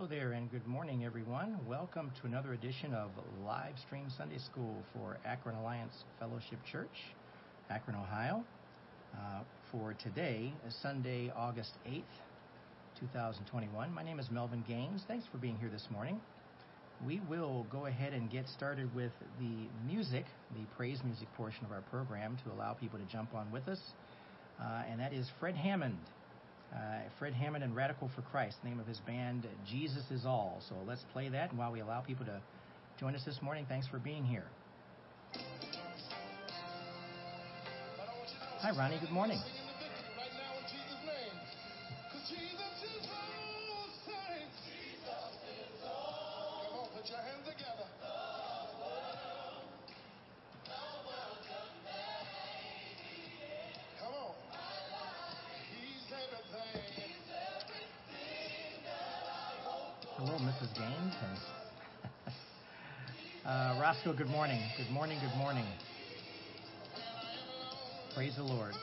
Hello there, and good morning, everyone. Welcome to another edition of Live Stream Sunday School for Akron Alliance Fellowship Church, Akron, Ohio. Uh, for today, Sunday, August 8th, 2021. My name is Melvin Gaines. Thanks for being here this morning. We will go ahead and get started with the music, the praise music portion of our program, to allow people to jump on with us. Uh, and that is Fred Hammond. Uh, Fred Hammond and Radical for Christ, name of his band, Jesus is All. So let's play that, and while we allow people to join us this morning, thanks for being here. Hi, Ronnie. Good morning. Good morning. Good morning, good morning. Praise the Lord.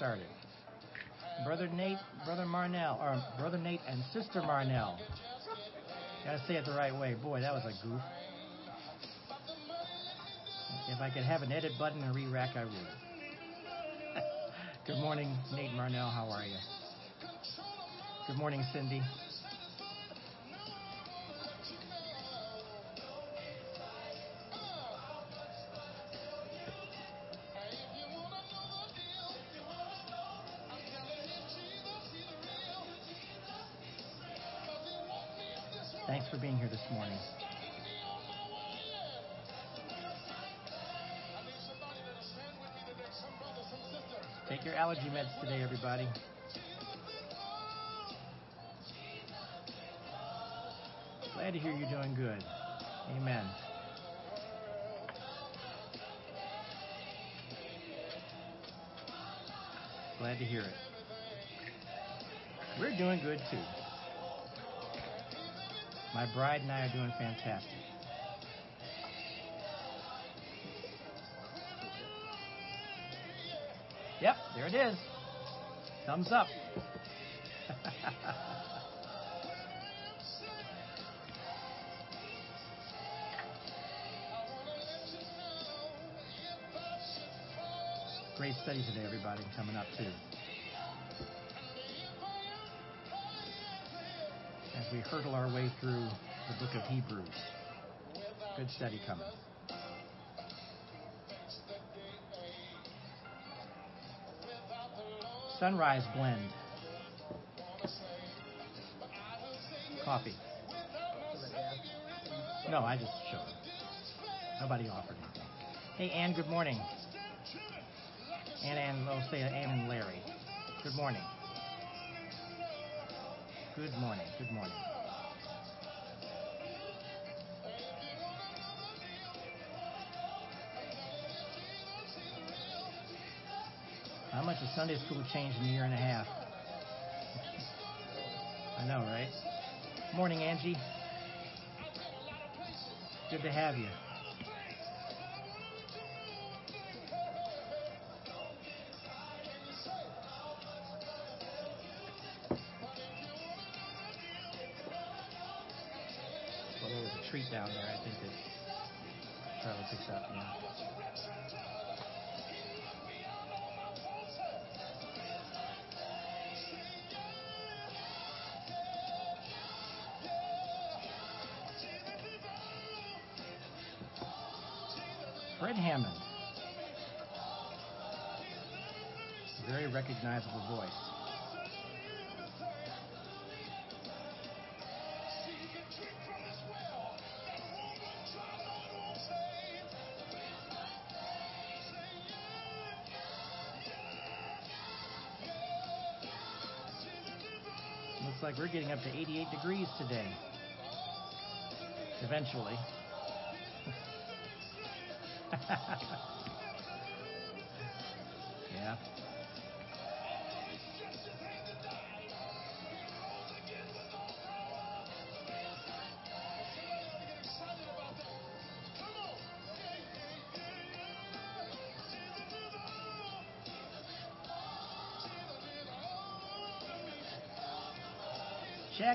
Started. Brother Nate, Brother Marnell, or Brother Nate and Sister Marnell. Gotta say it the right way. Boy, that was a goof. If I could have an edit button and re-rack, I would. Good morning, Nate Marnell. How are you? Good morning, Cindy. Everybody. Glad to hear you're doing good. Amen. Glad to hear it. We're doing good too. My bride and I are doing fantastic. Yep, there it is. Thumbs up. Great study today, everybody, coming up too. As we hurtle our way through the book of Hebrews. Good study coming. Sunrise blend. Coffee. No, I just showed. Nobody offered anything. Hey, Ann, good morning. Ann and I'll say Ann and Larry. Good morning. Good morning. Good morning. Has Sunday school changed in a year and a half? I know, right? Morning, Angie. Good to have you. Recognizable voice. Looks like we're getting up to 88 degrees today. Eventually.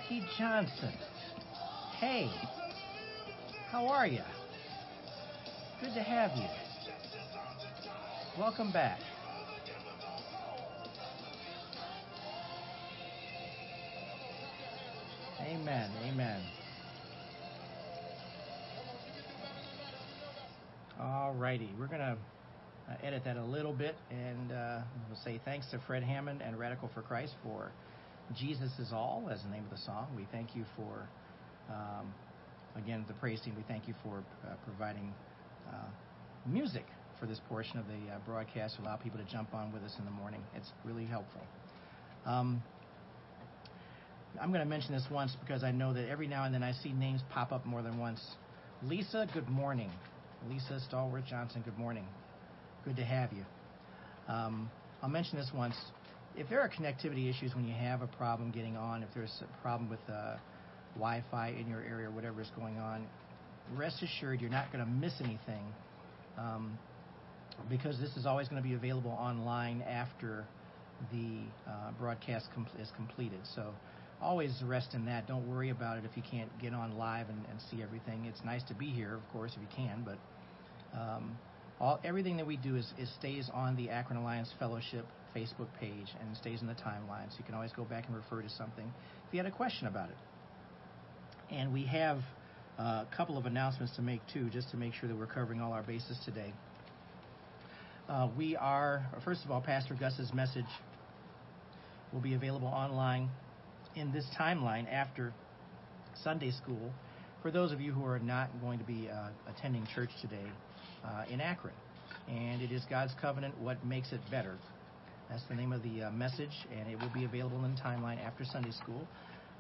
Jackie Johnson. Hey, how are you? Good to have you. Welcome back. Amen. Amen. All righty. We're going to uh, edit that a little bit and uh, we'll say thanks to Fred Hammond and Radical for Christ for Jesus is All as the name of the song. We thank you for, um, again, the praise team. We thank you for uh, providing uh, music for this portion of the uh, broadcast to allow people to jump on with us in the morning. It's really helpful. Um, I'm going to mention this once because I know that every now and then I see names pop up more than once. Lisa, good morning. Lisa Stalwart Johnson, good morning. Good to have you. Um, I'll mention this once. If there are connectivity issues when you have a problem getting on, if there's a problem with uh, Wi Fi in your area or whatever is going on, rest assured you're not going to miss anything um, because this is always going to be available online after the uh, broadcast com- is completed. So always rest in that. Don't worry about it if you can't get on live and, and see everything. It's nice to be here, of course, if you can, but um, all, everything that we do is, is, stays on the Akron Alliance Fellowship Facebook page and stays in the timeline, so you can always go back and refer to something if you had a question about it. And we have a couple of announcements to make too, just to make sure that we're covering all our bases today. Uh, we are, first of all, Pastor Gus's message will be available online in this timeline after Sunday school for those of you who are not going to be uh, attending church today uh, in Akron. And it is God's covenant, what makes it better. That's the name of the uh, message, and it will be available in the timeline after Sunday school.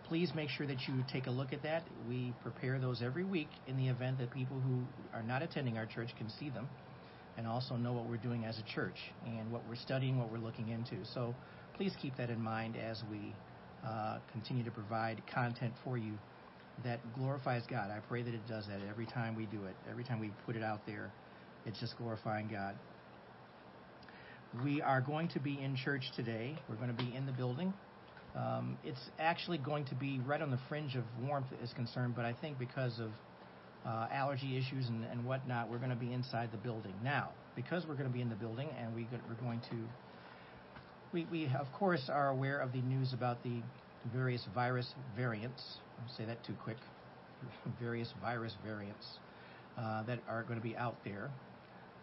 Please make sure that you take a look at that. We prepare those every week in the event that people who are not attending our church can see them and also know what we're doing as a church and what we're studying, what we're looking into. So please keep that in mind as we uh, continue to provide content for you that glorifies God. I pray that it does that every time we do it, every time we put it out there, it's just glorifying God. We are going to be in church today. We're going to be in the building. Um, it's actually going to be right on the fringe of warmth is concerned, but I think because of uh, allergy issues and, and, whatnot, we're going to be inside the building. Now, because we're going to be in the building and we, are going to, we, we of course are aware of the news about the various virus variants. I'll say that too quick. various virus variants uh, that are going to be out there.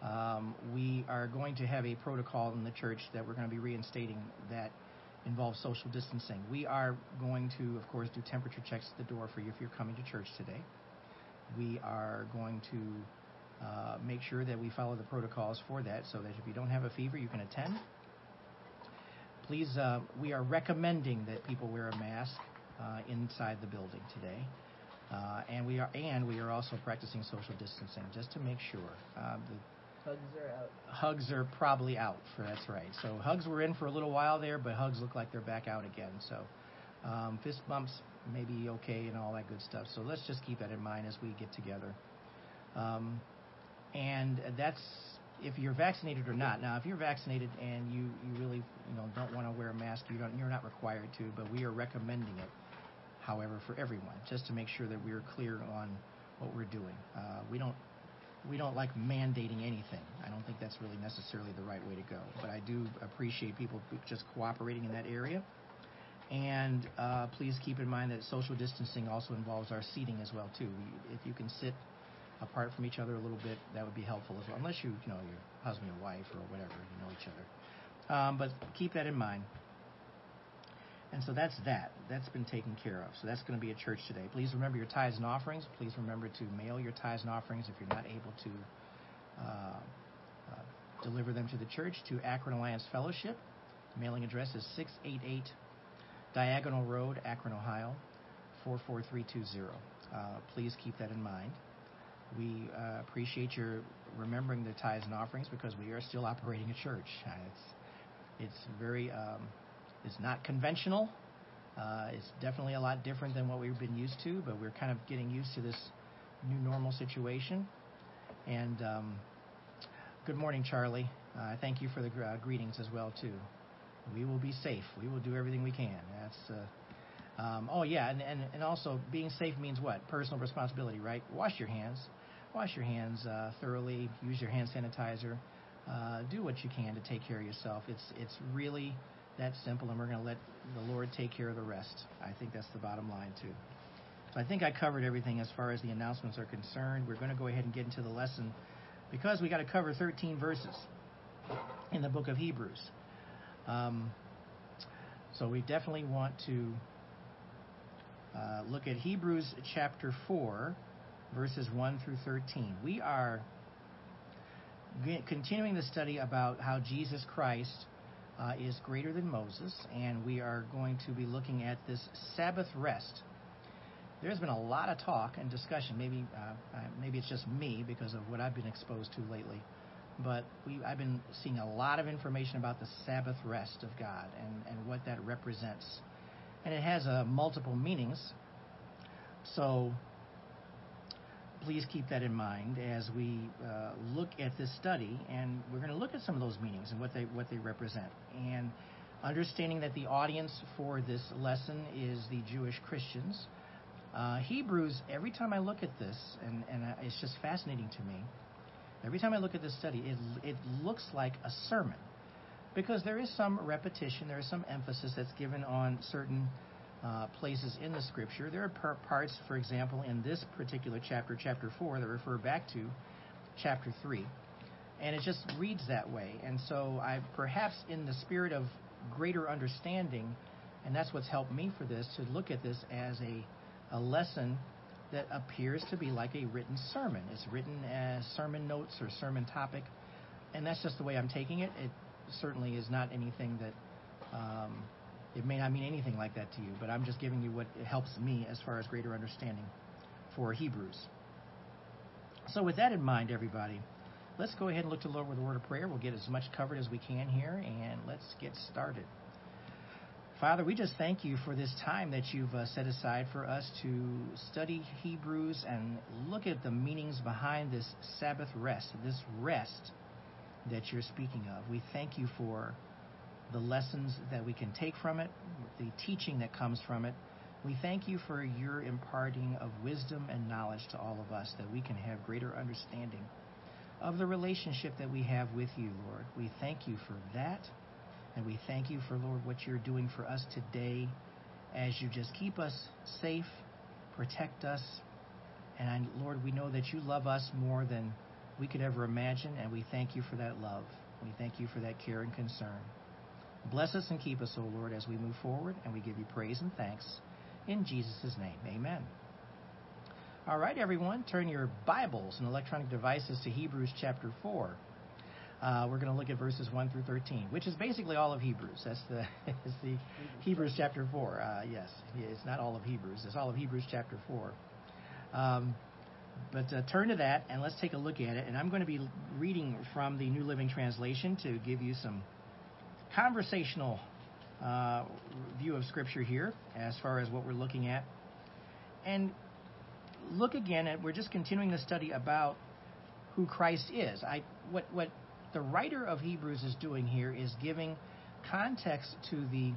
Um, we are going to have a protocol in the church that we're going to be reinstating that involves social distancing. We are going to, of course, do temperature checks at the door for you if you're coming to church today. We are going to uh, make sure that we follow the protocols for that so that if you don't have a fever, you can attend. Please, uh, we are recommending that people wear a mask uh, inside the building today. Uh, and we are and we are also practicing social distancing just to make sure. Uh, the, Hugs are out. Hugs are probably out. For that's right. So hugs were in for a little while there, but hugs look like they're back out again. So um, fist bumps may be okay and all that good stuff. So let's just keep that in mind as we get together. Um, and that's if you're vaccinated or not. Now, if you're vaccinated and you, you really you know don't want to wear a mask, you don't you're not required to, but we are recommending it. However, for everyone, just to make sure that we're clear on what we're doing. Uh, we don't we don't like mandating anything. I don't think that's really necessarily the right way to go. But I do appreciate people just cooperating in that area. And uh, please keep in mind that social distancing also involves our seating as well too. If you can sit apart from each other a little bit, that would be helpful as well. Unless you, you know, your husband or wife or whatever, you know each other. Um, but keep that in mind. And so that's that. That's been taken care of. So that's going to be a church today. Please remember your tithes and offerings. Please remember to mail your tithes and offerings if you're not able to uh, uh, deliver them to the church to Akron Alliance Fellowship. Mailing address is 688 Diagonal Road, Akron, Ohio, 44320. Uh, please keep that in mind. We uh, appreciate your remembering the tithes and offerings because we are still operating a church. Uh, it's it's very um, it's not conventional. Uh, it's definitely a lot different than what we've been used to, but we're kind of getting used to this new normal situation. And um, good morning, Charlie. Uh, thank you for the uh, greetings as well too. We will be safe. We will do everything we can. That's uh, um, oh yeah, and, and and also being safe means what? Personal responsibility, right? Wash your hands. Wash your hands uh, thoroughly. Use your hand sanitizer. Uh, do what you can to take care of yourself. It's it's really that simple, and we're going to let the Lord take care of the rest. I think that's the bottom line too. So I think I covered everything as far as the announcements are concerned. We're going to go ahead and get into the lesson because we got to cover 13 verses in the book of Hebrews. Um, so we definitely want to uh, look at Hebrews chapter 4, verses 1 through 13. We are continuing the study about how Jesus Christ uh, is greater than Moses, and we are going to be looking at this Sabbath rest. There's been a lot of talk and discussion. Maybe uh, uh maybe it's just me because of what I've been exposed to lately but we, I've been seeing a lot of information about the Sabbath rest of God and, and what that represents. And it has uh, multiple meanings. So please keep that in mind as we uh, look at this study, and we're going to look at some of those meanings and what they what they represent, and understanding that the audience for this lesson is the Jewish Christians. Uh, Hebrews. Every time I look at this, and and it's just fascinating to me Every time I look at this study, it, it looks like a sermon because there is some repetition, there is some emphasis that's given on certain uh, places in the scripture. There are par- parts, for example, in this particular chapter, chapter 4, that refer back to chapter 3. And it just reads that way. And so I perhaps in the spirit of greater understanding, and that's what's helped me for this, to look at this as a, a lesson that appears to be like a written sermon. It's written as sermon notes or sermon topic, and that's just the way I'm taking it. It certainly is not anything that. Um, it may not mean anything like that to you, but I'm just giving you what helps me as far as greater understanding for Hebrews. So, with that in mind, everybody, let's go ahead and look to the Lord with a word of prayer. We'll get as much covered as we can here, and let's get started. Father, we just thank you for this time that you've uh, set aside for us to study Hebrews and look at the meanings behind this Sabbath rest, this rest that you're speaking of. We thank you for the lessons that we can take from it, the teaching that comes from it. We thank you for your imparting of wisdom and knowledge to all of us that we can have greater understanding of the relationship that we have with you, Lord. We thank you for that. And we thank you for, Lord, what you're doing for us today as you just keep us safe, protect us. And Lord, we know that you love us more than we could ever imagine, and we thank you for that love. We thank you for that care and concern. Bless us and keep us, O Lord, as we move forward, and we give you praise and thanks. In Jesus' name, amen. All right, everyone, turn your Bibles and electronic devices to Hebrews chapter 4 uh, we're going to look at verses 1 through 13, which is basically all of Hebrews. That's the, it's the Hebrews chapter 4. Uh, yes, it's not all of Hebrews. It's all of Hebrews chapter 4. Um, but uh, turn to that and let's take a look at it. And I'm going to be reading from the New Living Translation to give you some conversational uh, view of Scripture here as far as what we're looking at. And look again at, we're just continuing the study about who Christ is. I, what, what the writer of Hebrews is doing here is giving context to the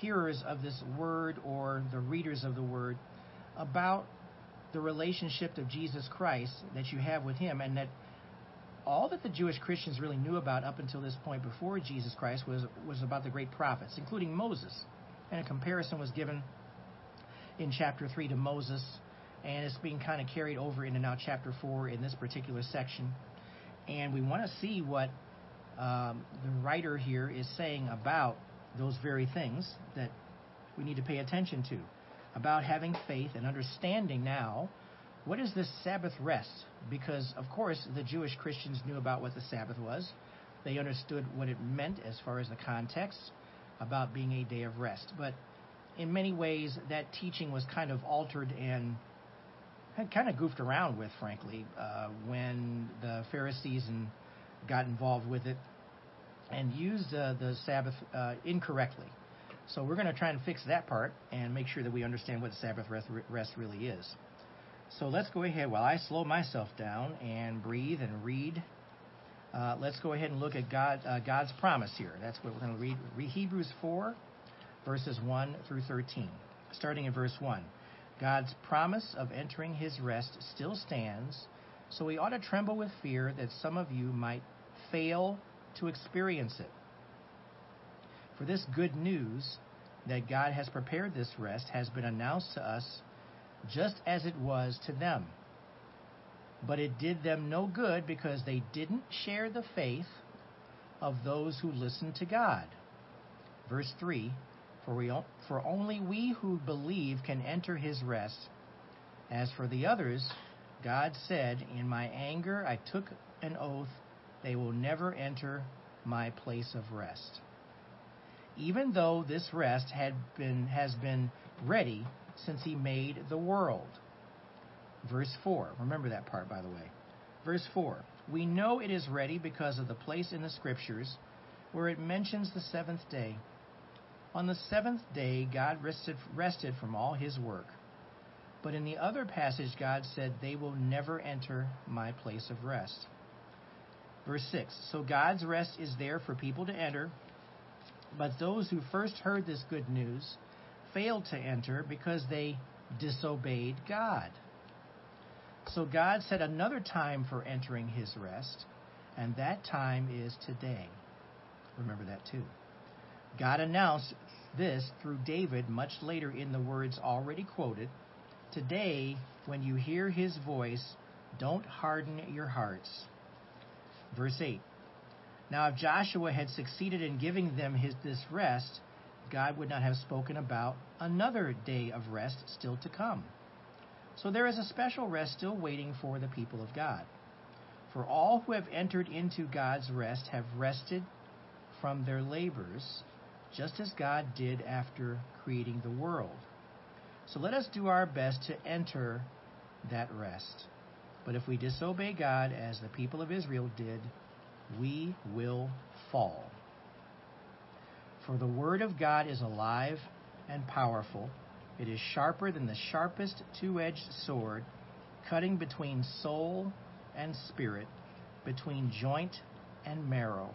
hearers of this word or the readers of the word about the relationship of Jesus Christ that you have with him and that all that the Jewish Christians really knew about up until this point before Jesus Christ was was about the great prophets including Moses. And a comparison was given in chapter 3 to Moses and it's being kind of carried over into now chapter 4 in this particular section. And we want to see what um, the writer here is saying about those very things that we need to pay attention to, about having faith and understanding now what is this Sabbath rest? Because, of course, the Jewish Christians knew about what the Sabbath was. They understood what it meant as far as the context about being a day of rest. But in many ways, that teaching was kind of altered and kind of goofed around with, frankly, uh, when the Pharisees and got involved with it and used uh, the Sabbath uh, incorrectly. So we're going to try and fix that part and make sure that we understand what the Sabbath rest really is. So let's go ahead while I slow myself down and breathe and read. Uh, let's go ahead and look at God, uh, God's promise here. That's what we're going to read. read. Hebrews 4, verses 1 through 13. Starting in verse 1. God's promise of entering his rest still stands, so we ought to tremble with fear that some of you might fail to experience it. For this good news that God has prepared this rest has been announced to us just as it was to them. But it did them no good because they didn't share the faith of those who listened to God. Verse 3 For, we, for only we who believe can enter his rest. As for the others, God said, In my anger I took an oath, they will never enter my place of rest. Even though this rest had been, has been ready since he made the world. Verse 4. Remember that part, by the way. Verse 4. We know it is ready because of the place in the Scriptures where it mentions the seventh day. On the seventh day, God rested, rested from all his work. But in the other passage, God said, They will never enter my place of rest. Verse 6 So God's rest is there for people to enter, but those who first heard this good news failed to enter because they disobeyed God. So God set another time for entering his rest, and that time is today. Remember that too. God announced this through David much later in the words already quoted Today, when you hear his voice, don't harden your hearts. Verse 8 Now, if Joshua had succeeded in giving them his, this rest, God would not have spoken about another day of rest still to come. So there is a special rest still waiting for the people of God. For all who have entered into God's rest have rested from their labors, just as God did after creating the world. So let us do our best to enter that rest. But if we disobey God as the people of Israel did, we will fall. For the Word of God is alive and powerful. It is sharper than the sharpest two edged sword, cutting between soul and spirit, between joint and marrow.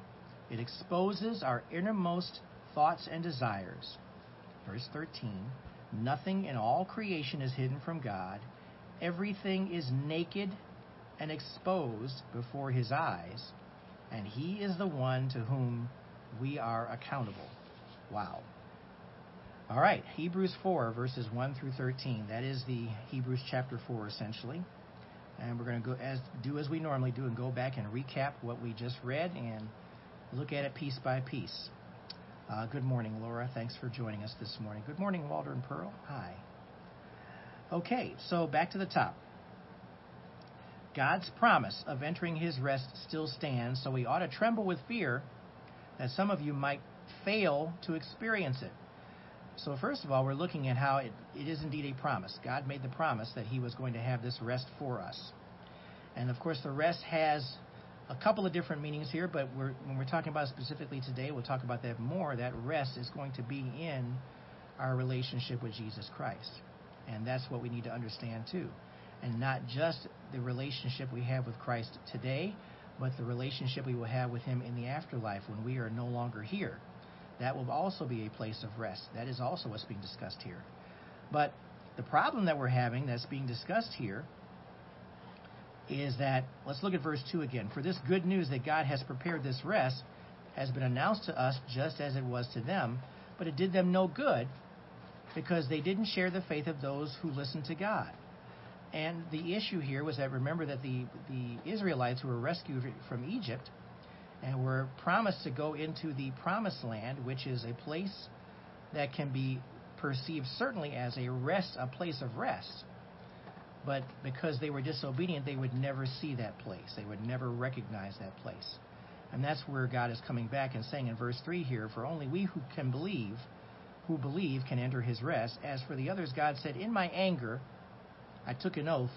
It exposes our innermost thoughts and desires. Verse 13 Nothing in all creation is hidden from God, everything is naked and exposed before His eyes, and He is the one to whom we are accountable. Wow. All right, Hebrews 4, verses 1 through 13. That is the Hebrews chapter 4, essentially. And we're going to go as do as we normally do and go back and recap what we just read and look at it piece by piece. Uh, good morning, Laura. Thanks for joining us this morning. Good morning, Walter and Pearl. Hi. Okay, so back to the top. God's promise of entering his rest still stands, so we ought to tremble with fear that some of you might fail to experience it. So, first of all, we're looking at how it, it is indeed a promise. God made the promise that He was going to have this rest for us. And of course, the rest has a couple of different meanings here, but we're, when we're talking about specifically today, we'll talk about that more. That rest is going to be in our relationship with Jesus Christ. And that's what we need to understand too. And not just the relationship we have with Christ today, but the relationship we will have with Him in the afterlife when we are no longer here that will also be a place of rest. That is also what's being discussed here. But the problem that we're having that's being discussed here is that, let's look at verse 2 again. For this good news that God has prepared this rest has been announced to us just as it was to them, but it did them no good because they didn't share the faith of those who listened to God. And the issue here was that remember that the, the Israelites who were rescued from Egypt and we're promised to go into the promised land, which is a place that can be perceived certainly as a rest, a place of rest. But because they were disobedient, they would never see that place. They would never recognize that place. And that's where God is coming back and saying in verse 3 here, For only we who can believe, who believe, can enter his rest. As for the others, God said, In my anger, I took an oath,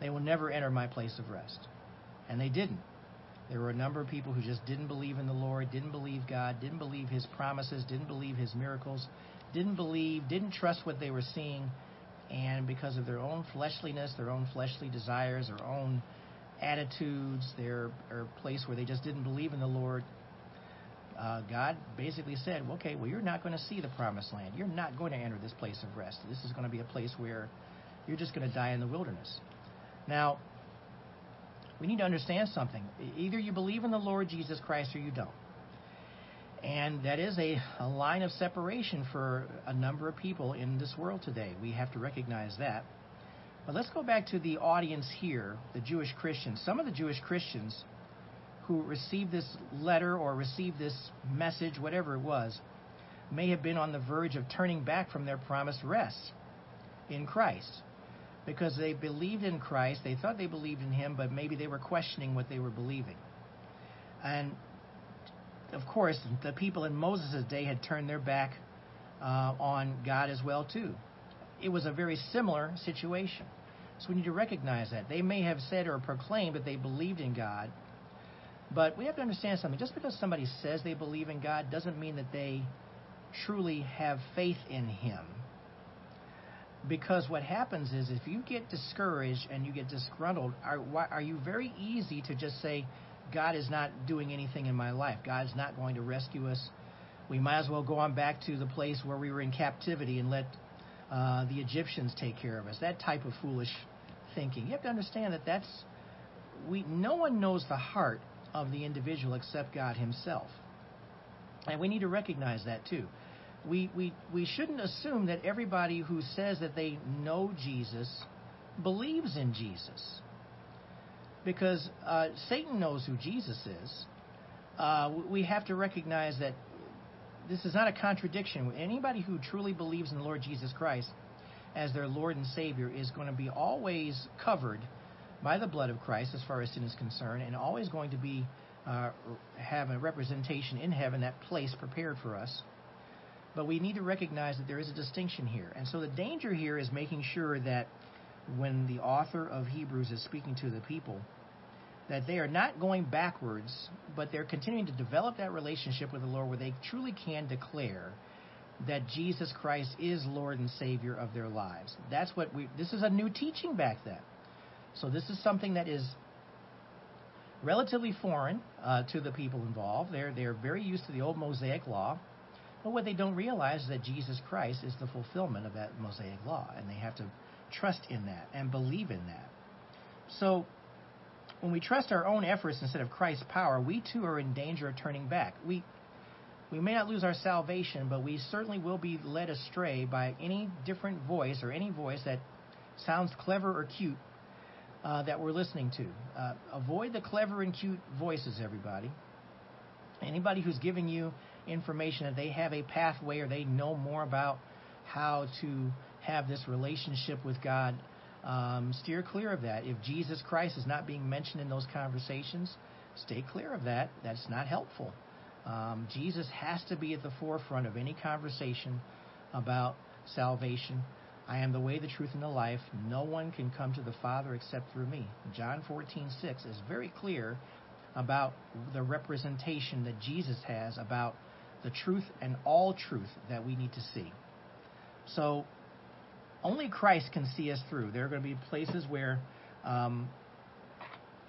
they will never enter my place of rest. And they didn't. There were a number of people who just didn't believe in the Lord, didn't believe God, didn't believe His promises, didn't believe His miracles, didn't believe, didn't trust what they were seeing, and because of their own fleshliness, their own fleshly desires, their own attitudes, their or place where they just didn't believe in the Lord, uh, God basically said, okay, well, you're not going to see the promised land. You're not going to enter this place of rest. This is going to be a place where you're just going to die in the wilderness. Now, we need to understand something. Either you believe in the Lord Jesus Christ or you don't. And that is a, a line of separation for a number of people in this world today. We have to recognize that. But let's go back to the audience here, the Jewish Christians. Some of the Jewish Christians who received this letter or received this message, whatever it was, may have been on the verge of turning back from their promised rest in Christ because they believed in Christ. They thought they believed in Him, but maybe they were questioning what they were believing. And of course, the people in Moses' day had turned their back uh, on God as well too. It was a very similar situation. So we need to recognize that. They may have said or proclaimed that they believed in God, but we have to understand something. Just because somebody says they believe in God doesn't mean that they truly have faith in Him. Because what happens is if you get discouraged and you get disgruntled, are, are you very easy to just say, God is not doing anything in my life. God's not going to rescue us. We might as well go on back to the place where we were in captivity and let uh, the Egyptians take care of us. That type of foolish thinking. You have to understand that that's we. No one knows the heart of the individual except God Himself, and we need to recognize that too we, we, we shouldn't assume that everybody who says that they know Jesus believes in Jesus. Because uh, Satan knows who Jesus is. Uh, we have to recognize that this is not a contradiction. Anybody who truly believes in the Lord Jesus Christ as their Lord and Savior is going to be always covered by the blood of Christ as far as sin is concerned, and always going to be uh, have a representation in heaven, that place prepared for us. But we need to recognize that there is a distinction here. And so the danger here is making sure that when the author of Hebrews is speaking to the people, that they are not going backwards, but they're continuing to develop that relationship with the Lord where they truly can declare that Jesus Christ is Lord and Savior of their lives. That's what we this is a new teaching back then. So this is something that is relatively foreign uh, to the people involved. They're they're very used to the old Mosaic law. But what they don't realize is that Jesus Christ is the fulfillment of that Mosaic law, and they have to trust in that and believe in that. So, when we trust our own efforts instead of Christ's power, we too are in danger of turning back. We we may not lose our salvation, but we certainly will be led astray by any different voice or any voice that sounds clever or cute uh, that we're listening to. Uh, avoid the clever and cute voices, everybody. Anybody who's giving you information that they have a pathway or they know more about how to have this relationship with God, um, steer clear of that. If Jesus Christ is not being mentioned in those conversations, stay clear of that. That's not helpful. Um, Jesus has to be at the forefront of any conversation about salvation. I am the way, the truth, and the life. No one can come to the Father except through me. John 14:6 is very clear about the representation that Jesus has about the truth and all truth that we need to see. So only Christ can see us through. There are going to be places where, um,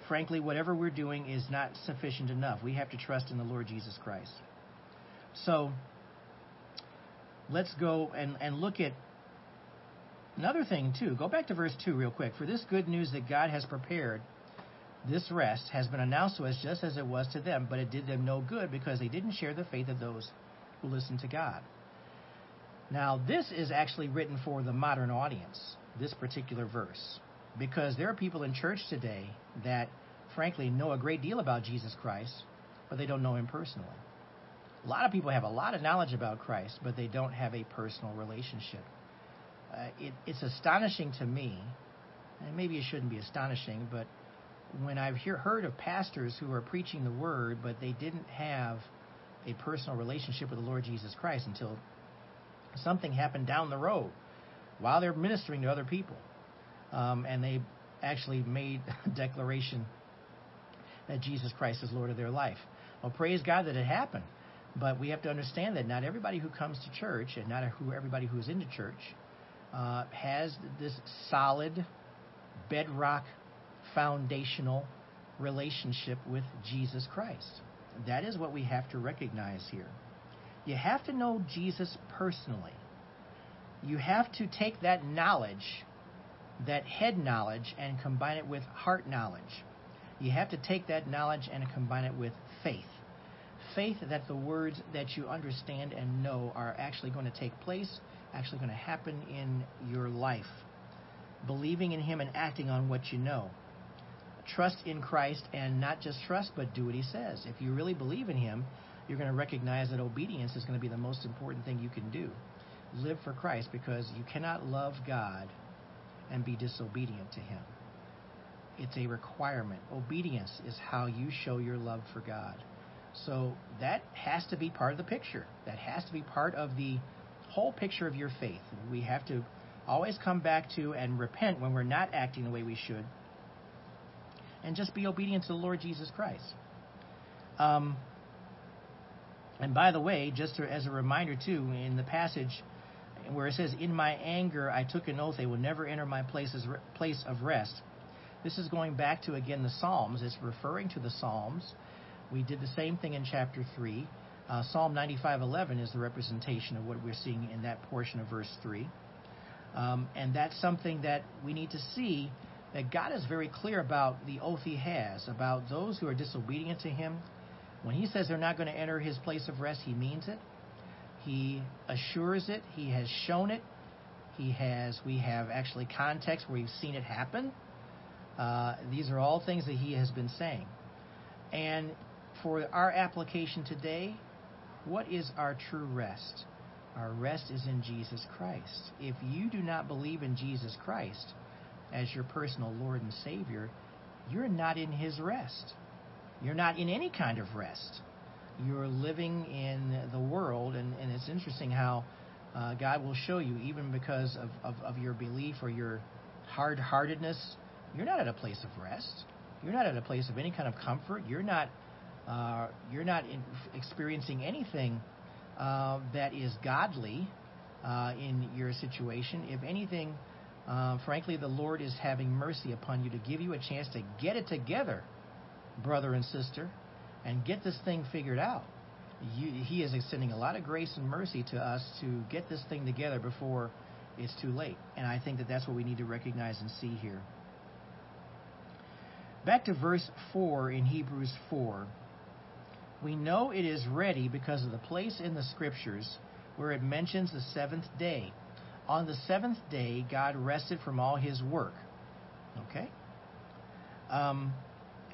frankly, whatever we're doing is not sufficient enough. We have to trust in the Lord Jesus Christ. So let's go and, and look at another thing, too. Go back to verse 2 real quick. For this good news that God has prepared this rest has been announced to us just as it was to them, but it did them no good because they didn't share the faith of those who listened to God. Now, this is actually written for the modern audience, this particular verse, because there are people in church today that, frankly, know a great deal about Jesus Christ, but they don't know him personally. A lot of people have a lot of knowledge about Christ, but they don't have a personal relationship. Uh, it, it's astonishing to me, and maybe it shouldn't be astonishing, but when I've hear, heard of pastors who are preaching the word, but they didn't have a personal relationship with the Lord Jesus Christ until something happened down the road while they're ministering to other people. Um, and they actually made a declaration that Jesus Christ is Lord of their life. Well, praise God that it happened. But we have to understand that not everybody who comes to church and not everybody who is into church uh, has this solid, bedrock, foundational relationship with Jesus Christ. That is what we have to recognize here. You have to know Jesus personally. You have to take that knowledge, that head knowledge, and combine it with heart knowledge. You have to take that knowledge and combine it with faith. Faith that the words that you understand and know are actually going to take place, actually going to happen in your life. Believing in Him and acting on what you know. Trust in Christ and not just trust, but do what He says. If you really believe in Him, you're going to recognize that obedience is going to be the most important thing you can do. Live for Christ because you cannot love God and be disobedient to Him. It's a requirement. Obedience is how you show your love for God. So that has to be part of the picture. That has to be part of the whole picture of your faith. We have to always come back to and repent when we're not acting the way we should. And just be obedient to the Lord Jesus Christ. Um, and by the way, just as a reminder, too, in the passage where it says, In my anger I took an oath, they will never enter my places, place of rest. This is going back to, again, the Psalms. It's referring to the Psalms. We did the same thing in chapter 3. Uh, Psalm 95:11 is the representation of what we're seeing in that portion of verse 3. Um, and that's something that we need to see that God is very clear about the oath he has, about those who are disobedient to him, when he says they're not going to enter his place of rest, he means it. He assures it. He has shown it. He has. We have actually context where we've seen it happen. Uh, these are all things that he has been saying. And for our application today, what is our true rest? Our rest is in Jesus Christ. If you do not believe in Jesus Christ as your personal Lord and Savior, you're not in his rest. You're not in any kind of rest. You're living in the world, and, and it's interesting how uh, God will show you, even because of, of, of your belief or your hard heartedness, you're not at a place of rest. You're not at a place of any kind of comfort. You're not uh, you're not in, experiencing anything uh, that is godly uh, in your situation. If anything, uh, frankly, the Lord is having mercy upon you to give you a chance to get it together brother and sister, and get this thing figured out. You, he is extending a lot of grace and mercy to us to get this thing together before it's too late. And I think that that's what we need to recognize and see here. Back to verse 4 in Hebrews 4. We know it is ready because of the place in the scriptures where it mentions the seventh day. On the seventh day, God rested from all his work. Okay? Um,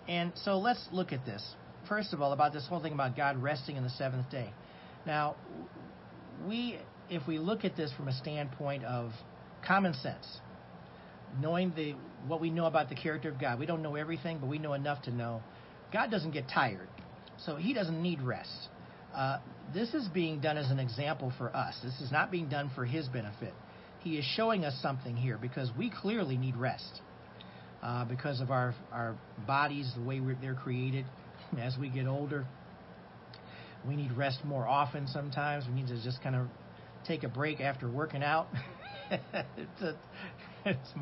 and so let's look at this. First of all, about this whole thing about God resting in the seventh day. Now, we, if we look at this from a standpoint of common sense, knowing the what we know about the character of God, we don't know everything, but we know enough to know God doesn't get tired, so He doesn't need rest. Uh, this is being done as an example for us. This is not being done for His benefit. He is showing us something here because we clearly need rest uh, because of our, our bodies, the way they're created. As we get older, we need rest more often sometimes. We need to just kind of take a break after working out. it's, a, it's,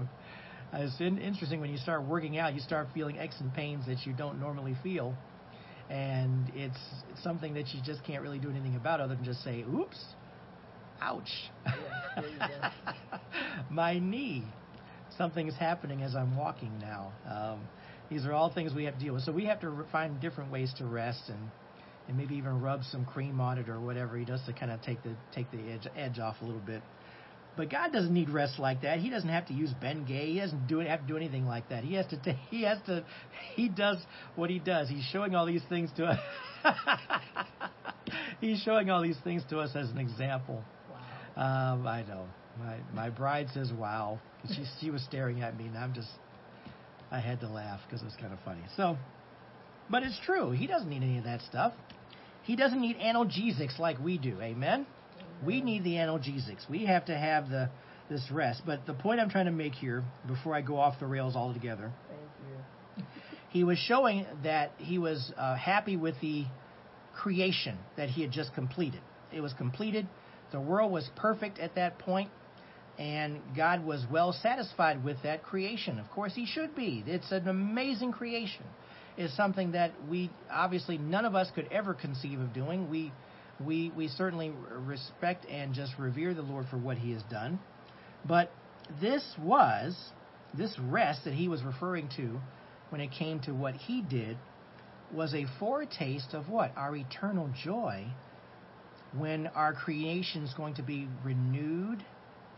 it's interesting when you start working out, you start feeling aches and pains that you don't normally feel. And it's something that you just can't really do anything about other than just say, oops, ouch, yeah, my knee something is happening as I'm walking now. Um, these are all things we have to deal with. So we have to find different ways to rest and and maybe even rub some cream on it or whatever he does to kind of take the take the edge edge off a little bit. But God doesn't need rest like that. He doesn't have to use Ben Gay. He doesn't do it, have to do anything like that. He has to he has to he does what he does. He's showing all these things to us. He's showing all these things to us as an example. Wow. Um, I know. My my bride says, "Wow." She she was staring at me, and I'm just I had to laugh because it was kind of funny. So, but it's true. He doesn't need any of that stuff. He doesn't need analgesics like we do. Amen. We need the analgesics. We have to have the this rest. But the point I'm trying to make here, before I go off the rails altogether, Thank you. he was showing that he was uh, happy with the creation that he had just completed. It was completed. The world was perfect at that point, and God was well satisfied with that creation. Of course, he should be. It's an amazing creation. It's something that we obviously none of us could ever conceive of doing. We we we certainly respect and just revere the Lord for what he has done. But this was this rest that he was referring to when it came to what he did was a foretaste of what? Our eternal joy when our creation is going to be renewed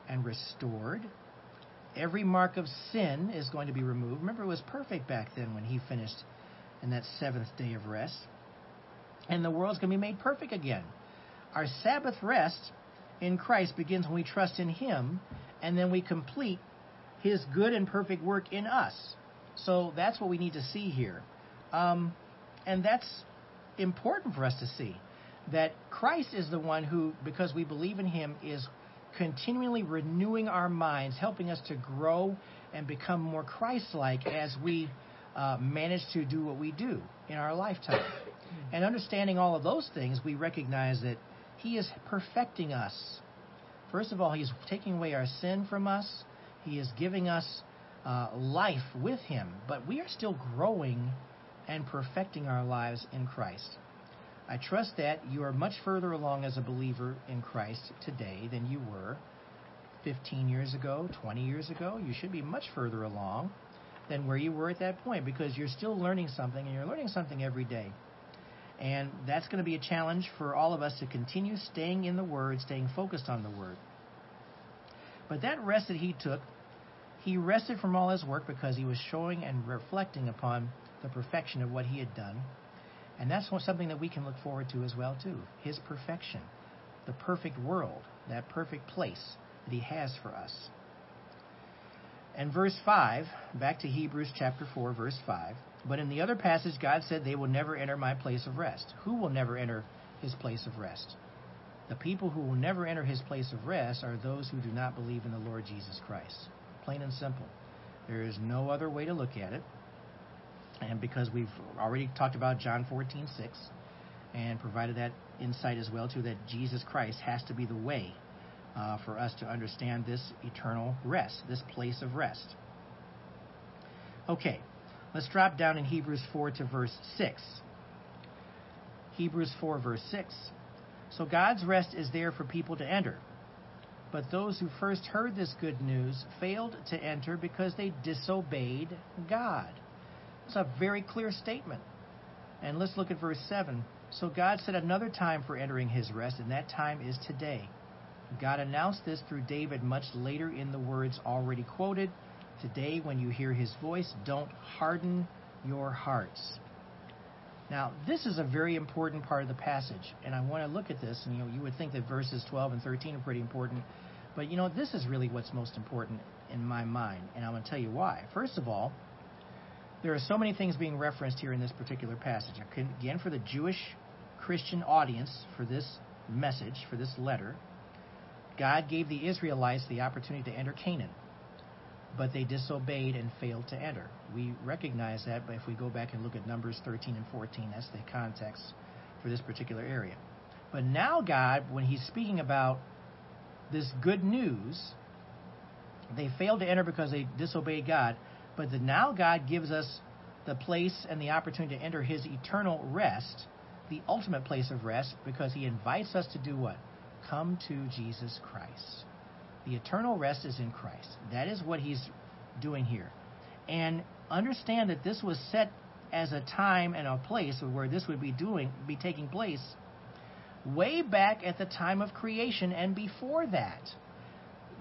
and restored. Every mark of sin is going to be removed. Remember, it was perfect back then when he finished in that seventh day of rest. And the world's going to be made perfect again. Our Sabbath rest in Christ begins when we trust in him, and then we complete his good and perfect work in us. So that's what we need to see here. Um, and that's important for us to see that Christ is the one who, because we believe in him, is continually renewing our minds, helping us to grow and become more Christ like as we uh, manage to do what we do in our lifetime. And understanding all of those things, we recognize that he is perfecting us. First of all, he's taking away our sin from us, he is giving us uh, life with him, but we are still growing and perfecting our lives in Christ. I trust that you are much further along as a believer in Christ today than you were 15 years ago, 20 years ago. You should be much further along than where you were at that point because you're still learning something and you're learning something every day. And that's going to be a challenge for all of us to continue staying in the Word, staying focused on the Word. But that rest that he took, he rested from all his work because he was showing and reflecting upon the perfection of what he had done. And that's something that we can look forward to as well too. His perfection, the perfect world, that perfect place that he has for us. And verse 5, back to Hebrews chapter 4 verse 5. But in the other passage God said they will never enter my place of rest. Who will never enter his place of rest? The people who will never enter his place of rest are those who do not believe in the Lord Jesus Christ. Plain and simple. There is no other way to look at it. And because we've already talked about John 14, 6, and provided that insight as well, too, that Jesus Christ has to be the way uh, for us to understand this eternal rest, this place of rest. Okay, let's drop down in Hebrews 4 to verse 6. Hebrews 4, verse 6. So God's rest is there for people to enter. But those who first heard this good news failed to enter because they disobeyed God. It's a very clear statement. And let's look at verse 7. So God set another time for entering his rest, and that time is today. God announced this through David much later in the words already quoted. Today, when you hear his voice, don't harden your hearts. Now, this is a very important part of the passage, and I want to look at this. And you know, you would think that verses 12 and 13 are pretty important, but you know, this is really what's most important in my mind, and I'm going to tell you why. First of all, there are so many things being referenced here in this particular passage. Again, for the Jewish Christian audience, for this message, for this letter, God gave the Israelites the opportunity to enter Canaan, but they disobeyed and failed to enter. We recognize that, but if we go back and look at Numbers 13 and 14, that's the context for this particular area. But now, God, when He's speaking about this good news, they failed to enter because they disobeyed God. But the, now God gives us the place and the opportunity to enter His eternal rest, the ultimate place of rest, because He invites us to do what? Come to Jesus Christ. The eternal rest is in Christ. That is what He's doing here. And understand that this was set as a time and a place where this would be doing be taking place way back at the time of creation and before that.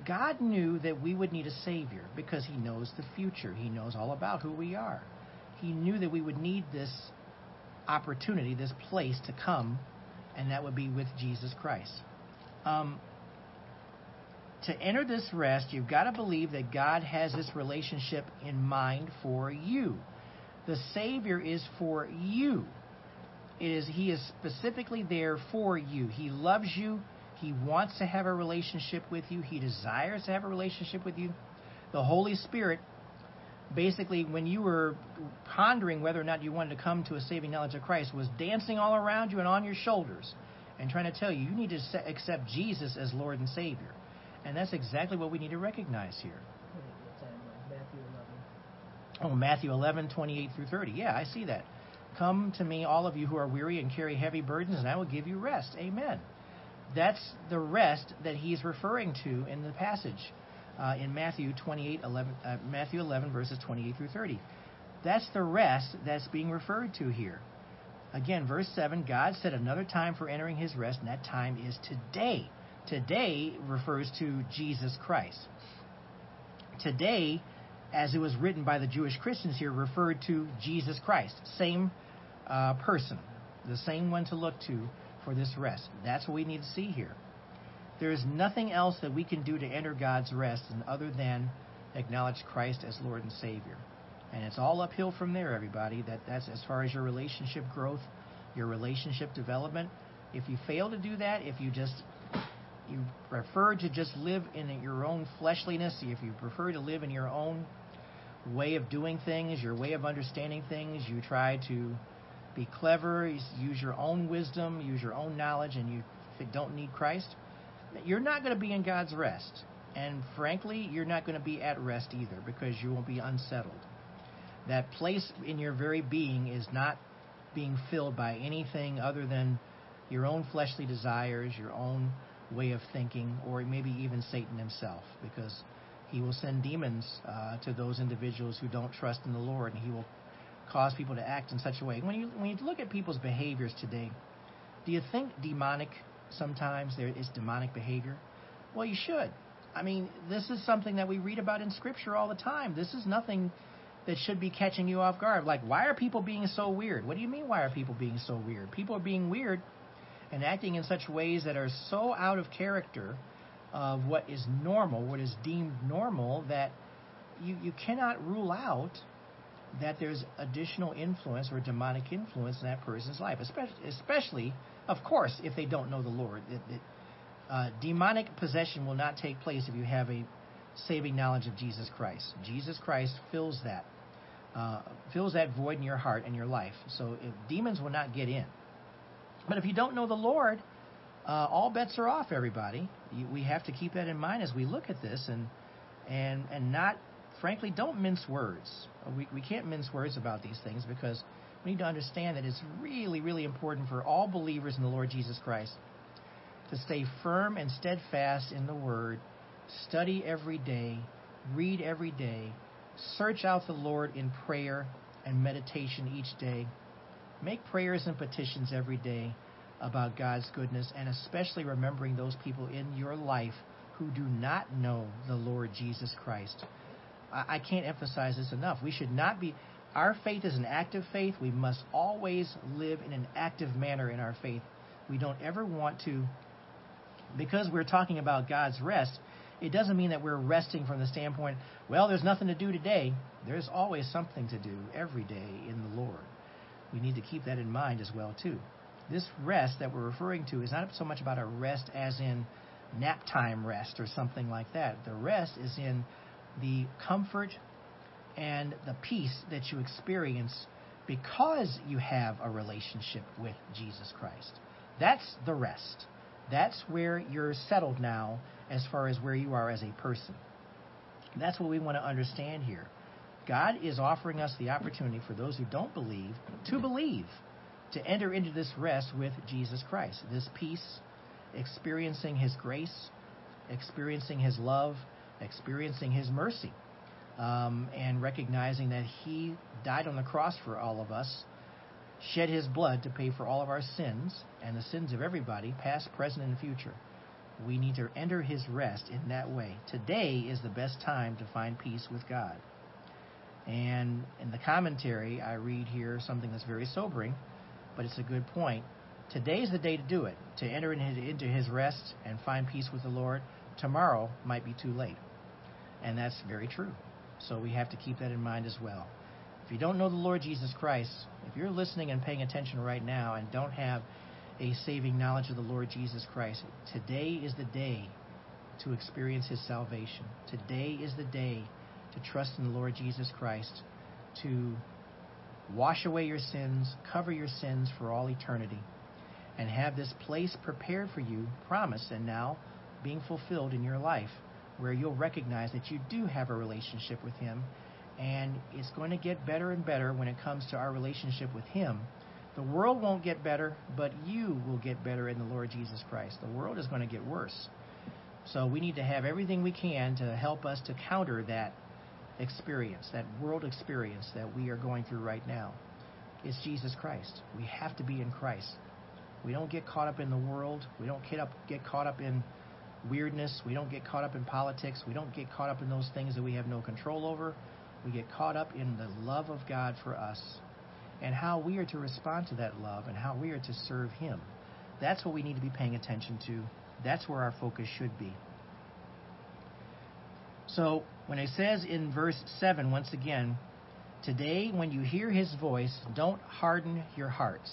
God knew that we would need a Savior because He knows the future. He knows all about who we are. He knew that we would need this opportunity, this place to come, and that would be with Jesus Christ. Um, to enter this rest, you've got to believe that God has this relationship in mind for you. The Savior is for you. It is He is specifically there for you. He loves you. He wants to have a relationship with you. He desires to have a relationship with you. The Holy Spirit, basically, when you were pondering whether or not you wanted to come to a saving knowledge of Christ, was dancing all around you and on your shoulders and trying to tell you you need to accept Jesus as Lord and Savior. And that's exactly what we need to recognize here. Matthew 11. Oh, Matthew 11, 28 through 30. Yeah, I see that. Come to me, all of you who are weary and carry heavy burdens, and I will give you rest. Amen. That's the rest that he's referring to in the passage uh, in Matthew 28, 11, uh, Matthew 11, verses 28 through 30. That's the rest that's being referred to here. Again, verse 7 God set another time for entering his rest, and that time is today. Today refers to Jesus Christ. Today, as it was written by the Jewish Christians here, referred to Jesus Christ. Same uh, person, the same one to look to for this rest. That's what we need to see here. There is nothing else that we can do to enter God's rest other than acknowledge Christ as Lord and Savior. And it's all uphill from there, everybody. That that's as far as your relationship growth, your relationship development. If you fail to do that, if you just you prefer to just live in your own fleshliness, if you prefer to live in your own way of doing things, your way of understanding things, you try to be clever, use your own wisdom, use your own knowledge, and you don't need Christ, you're not going to be in God's rest. And frankly, you're not going to be at rest either because you won't be unsettled. That place in your very being is not being filled by anything other than your own fleshly desires, your own way of thinking, or maybe even Satan himself, because he will send demons uh, to those individuals who don't trust in the Lord, and he will cause people to act in such a way. When you when you look at people's behaviors today, do you think demonic sometimes there is demonic behavior? Well, you should. I mean, this is something that we read about in Scripture all the time. This is nothing that should be catching you off guard. Like, why are people being so weird? What do you mean, why are people being so weird? People are being weird and acting in such ways that are so out of character of what is normal, what is deemed normal, that you, you cannot rule out that there's additional influence or demonic influence in that person's life, especially, especially of course, if they don't know the Lord. It, it, uh, demonic possession will not take place if you have a saving knowledge of Jesus Christ. Jesus Christ fills that, uh, fills that void in your heart and your life. So demons will not get in. But if you don't know the Lord, uh, all bets are off. Everybody, you, we have to keep that in mind as we look at this, and and and not, frankly, don't mince words. We we can't mince words about these things because we need to understand that it's really really important for all believers in the Lord Jesus Christ to stay firm and steadfast in the Word, study every day, read every day, search out the Lord in prayer and meditation each day Make prayers and petitions every day about God's goodness and especially remembering those people in your life who do not know the Lord Jesus Christ. I can't emphasize this enough. We should not be, our faith is an active faith. We must always live in an active manner in our faith. We don't ever want to, because we're talking about God's rest, it doesn't mean that we're resting from the standpoint, well, there's nothing to do today. There's always something to do every day in the Lord we need to keep that in mind as well too. This rest that we're referring to is not so much about a rest as in nap time rest or something like that. The rest is in the comfort and the peace that you experience because you have a relationship with Jesus Christ. That's the rest. That's where you're settled now as far as where you are as a person. That's what we want to understand here. God is offering us the opportunity for those who don't believe to believe, to enter into this rest with Jesus Christ, this peace, experiencing His grace, experiencing His love, experiencing His mercy, um, and recognizing that He died on the cross for all of us, shed His blood to pay for all of our sins and the sins of everybody, past, present, and future. We need to enter His rest in that way. Today is the best time to find peace with God. And in the commentary, I read here something that's very sobering, but it's a good point. Today's the day to do it, to enter into his rest and find peace with the Lord. Tomorrow might be too late. And that's very true. So we have to keep that in mind as well. If you don't know the Lord Jesus Christ, if you're listening and paying attention right now and don't have a saving knowledge of the Lord Jesus Christ, today is the day to experience his salvation. Today is the day to trust in the Lord Jesus Christ, to wash away your sins, cover your sins for all eternity, and have this place prepared for you, promised, and now being fulfilled in your life, where you'll recognize that you do have a relationship with Him, and it's going to get better and better when it comes to our relationship with Him. The world won't get better, but you will get better in the Lord Jesus Christ. The world is going to get worse. So we need to have everything we can to help us to counter that experience, that world experience that we are going through right now. is Jesus Christ. We have to be in Christ. We don't get caught up in the world. We don't get up get caught up in weirdness. We don't get caught up in politics. We don't get caught up in those things that we have no control over. We get caught up in the love of God for us and how we are to respond to that love and how we are to serve Him. That's what we need to be paying attention to. That's where our focus should be. So, when it says in verse 7, once again, Today, when you hear his voice, don't harden your hearts.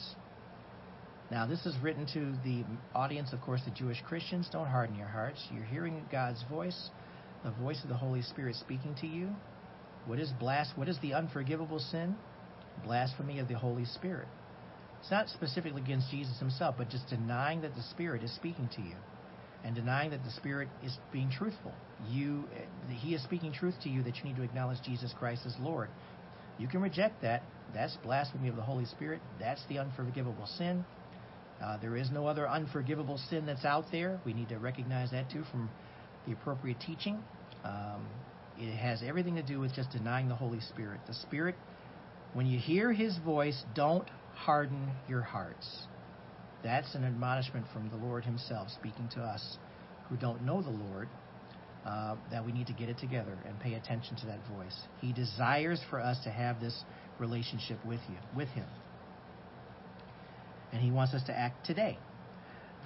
Now, this is written to the audience, of course, the Jewish Christians. Don't harden your hearts. You're hearing God's voice, the voice of the Holy Spirit speaking to you. What is blas- What is the unforgivable sin? Blasphemy of the Holy Spirit. It's not specifically against Jesus himself, but just denying that the Spirit is speaking to you and denying that the Spirit is being truthful. You, He is speaking truth to you that you need to acknowledge Jesus Christ as Lord. You can reject that. That's blasphemy of the Holy Spirit. That's the unforgivable sin. Uh, there is no other unforgivable sin that's out there. We need to recognize that too from the appropriate teaching. Um, it has everything to do with just denying the Holy Spirit. The Spirit, when you hear His voice, don't harden your hearts. That's an admonishment from the Lord Himself speaking to us who don't know the Lord. Uh, that we need to get it together and pay attention to that voice. He desires for us to have this relationship with you, with Him, and He wants us to act today.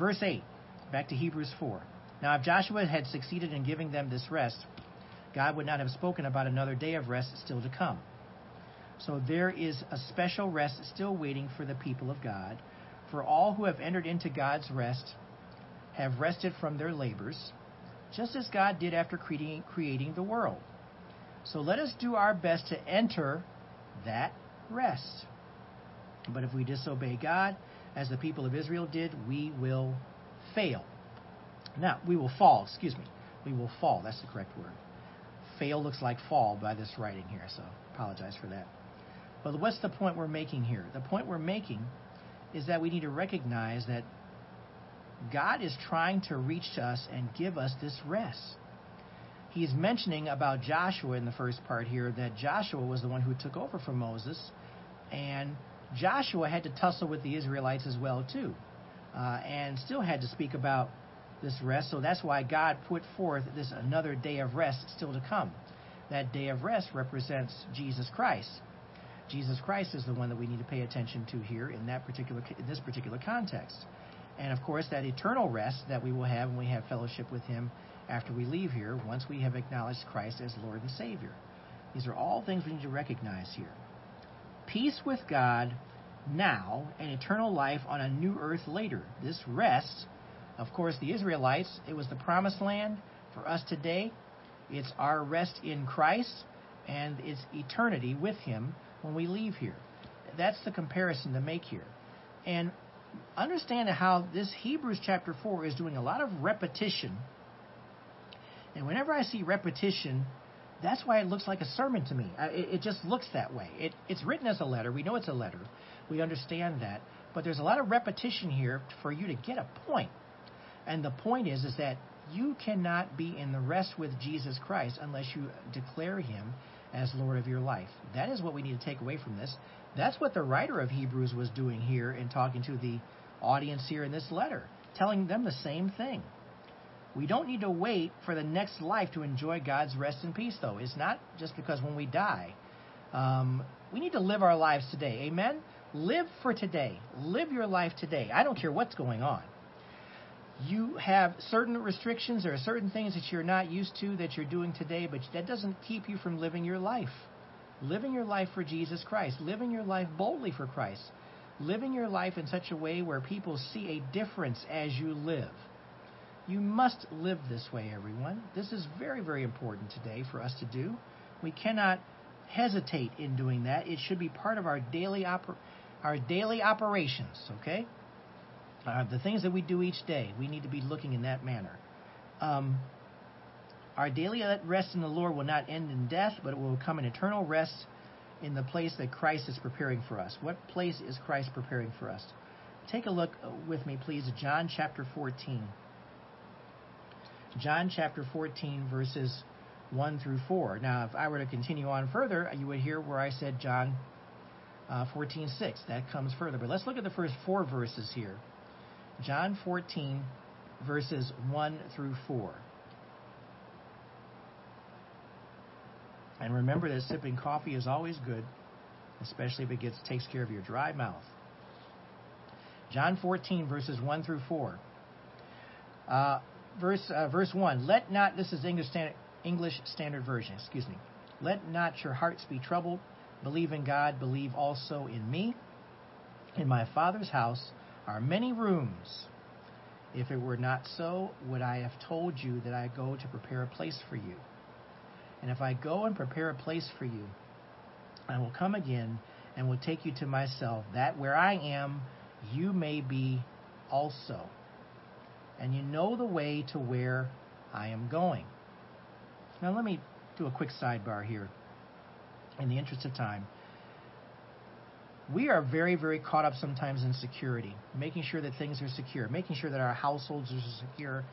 Verse eight, back to Hebrews four. Now, if Joshua had succeeded in giving them this rest, God would not have spoken about another day of rest still to come. So there is a special rest still waiting for the people of God. For all who have entered into God's rest have rested from their labors just as God did after creating, creating the world. So let us do our best to enter that rest. But if we disobey God, as the people of Israel did, we will fail. Now, we will fall, excuse me. We will fall. That's the correct word. Fail looks like fall by this writing here, so apologize for that. But what's the point we're making here? The point we're making is that we need to recognize that God is trying to reach to us and give us this rest. He's mentioning about Joshua in the first part here that Joshua was the one who took over from Moses, and Joshua had to tussle with the Israelites as well too, uh, and still had to speak about this rest. So that's why God put forth this another day of rest still to come. That day of rest represents Jesus Christ. Jesus Christ is the one that we need to pay attention to here in that particular in this particular context. And of course, that eternal rest that we will have when we have fellowship with Him after we leave here, once we have acknowledged Christ as Lord and Savior. These are all things we need to recognize here. Peace with God now and eternal life on a new earth later. This rest, of course, the Israelites, it was the promised land. For us today, it's our rest in Christ and it's eternity with Him when we leave here. That's the comparison to make here. And understand how this Hebrews chapter 4 is doing a lot of repetition. And whenever I see repetition, that's why it looks like a sermon to me. It, it just looks that way. It, it's written as a letter. We know it's a letter. We understand that. But there's a lot of repetition here for you to get a point. And the point is, is that you cannot be in the rest with Jesus Christ unless you declare Him as Lord of your life. That is what we need to take away from this. That's what the writer of Hebrews was doing here in talking to the audience here in this letter, telling them the same thing. We don't need to wait for the next life to enjoy God's rest and peace, though. It's not just because when we die. Um, we need to live our lives today. Amen? Live for today. Live your life today. I don't care what's going on. You have certain restrictions or certain things that you're not used to that you're doing today, but that doesn't keep you from living your life living your life for Jesus Christ, living your life boldly for Christ. living your life in such a way where people see a difference as you live. You must live this way, everyone. This is very, very important today for us to do. We cannot hesitate in doing that. It should be part of our daily oper- our daily operations. Okay, uh, the things that we do each day, we need to be looking in that manner. Um, our daily rest in the Lord will not end in death, but it will come in eternal rest in the place that Christ is preparing for us. What place is Christ preparing for us? Take a look uh, with me, please, John chapter 14. John chapter 14, verses 1 through 4. Now, if I were to continue on further, you would hear where I said John uh, 14, 6. That comes further. But let's look at the first four verses here. John 14, verses 1 through 4. And remember that sipping coffee is always good, especially if it gets takes care of your dry mouth. John 14 verses 1 through 4. Uh, verse uh, verse 1. Let not this is English standard, English Standard Version. Excuse me. Let not your hearts be troubled. Believe in God. Believe also in me. In my Father's house are many rooms. If it were not so, would I have told you that I go to prepare a place for you? And if I go and prepare a place for you, I will come again and will take you to myself, that where I am, you may be also. And you know the way to where I am going. Now, let me do a quick sidebar here in the interest of time. We are very, very caught up sometimes in security, making sure that things are secure, making sure that our households are secure,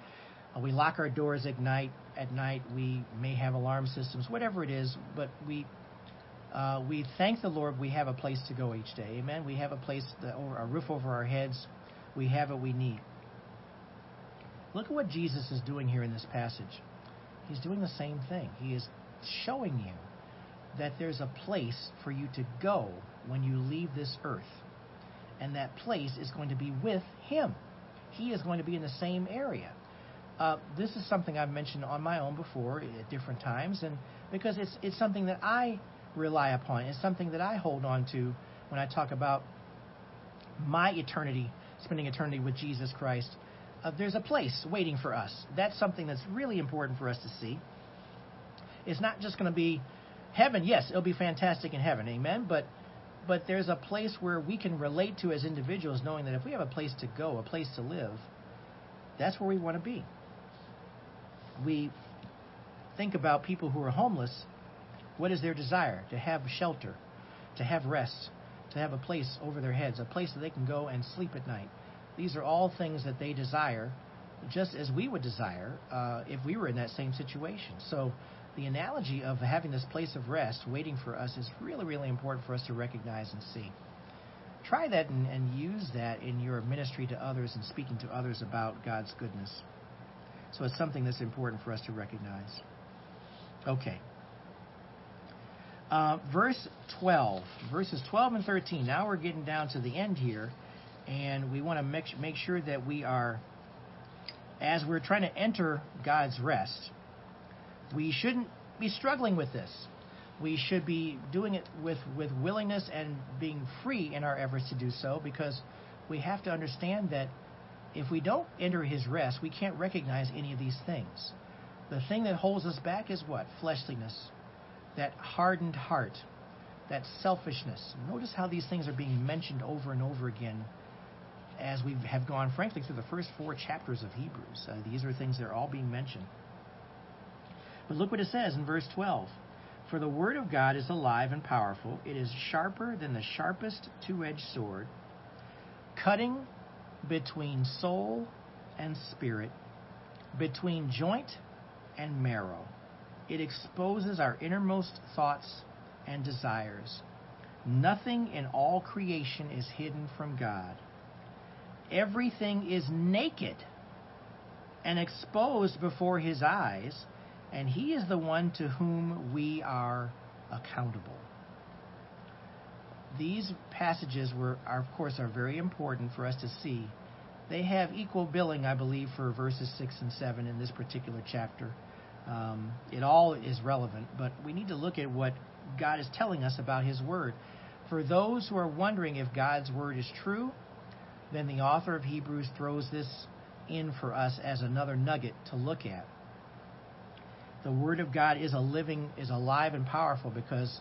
uh, we lock our doors at night. At night, we may have alarm systems, whatever it is. But we uh, we thank the Lord. We have a place to go each day. Amen. We have a place, a roof over our heads. We have what we need. Look at what Jesus is doing here in this passage. He's doing the same thing. He is showing you that there's a place for you to go when you leave this earth. And that place is going to be with Him. He is going to be in the same area. Uh, this is something I've mentioned on my own before at different times, and because it's it's something that I rely upon. It's something that I hold on to when I talk about my eternity, spending eternity with Jesus Christ. Uh, there's a place waiting for us. That's something that's really important for us to see. It's not just going to be heaven. Yes, it'll be fantastic in heaven, amen. But but there's a place where we can relate to as individuals, knowing that if we have a place to go, a place to live, that's where we want to be we think about people who are homeless, what is their desire? To have shelter, to have rest, to have a place over their heads, a place that they can go and sleep at night. These are all things that they desire, just as we would desire uh, if we were in that same situation. So, the analogy of having this place of rest waiting for us is really, really important for us to recognize and see. Try that and, and use that in your ministry to others and speaking to others about God's goodness. So it's something that's important for us to recognize. Okay. Uh, verse 12, verses 12 and 13. Now we're getting down to the end here, and we want to make, make sure that we are, as we're trying to enter God's rest, we shouldn't be struggling with this. We should be doing it with, with willingness and being free in our efforts to do so because we have to understand that if we don't enter his rest, we can't recognize any of these things. The thing that holds us back is what? Fleshliness, that hardened heart, that selfishness. Notice how these things are being mentioned over and over again as we have gone, frankly, through the first four chapters of Hebrews. Uh, these are things that are all being mentioned. But look what it says in verse 12. For the word of God is alive and powerful. It is sharper than the sharpest two edged sword, cutting between soul and spirit, between joint and marrow. It exposes our innermost thoughts and desires. Nothing in all creation is hidden from God. Everything is naked and exposed before His eyes, and He is the one to whom we are accountable these passages were, are, of course, are very important for us to see. They have equal billing, I believe, for verses six and seven in this particular chapter. Um, it all is relevant, but we need to look at what God is telling us about His Word. For those who are wondering if God's word is true, then the author of Hebrews throws this in for us as another nugget to look at. The word of God is a living is alive and powerful because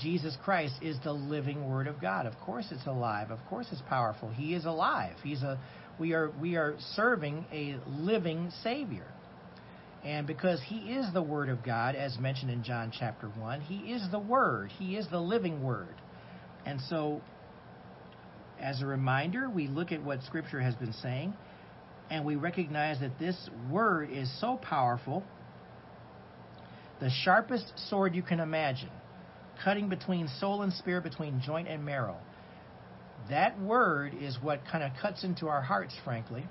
Jesus Christ is the living word of God. Of course it's alive. Of course it's powerful. He is alive. He's a we are we are serving a living savior. And because he is the word of God as mentioned in John chapter 1, he is the word. He is the living word. And so as a reminder, we look at what scripture has been saying and we recognize that this word is so powerful the sharpest sword you can imagine, cutting between soul and spirit, between joint and marrow. That word is what kind of cuts into our hearts, frankly.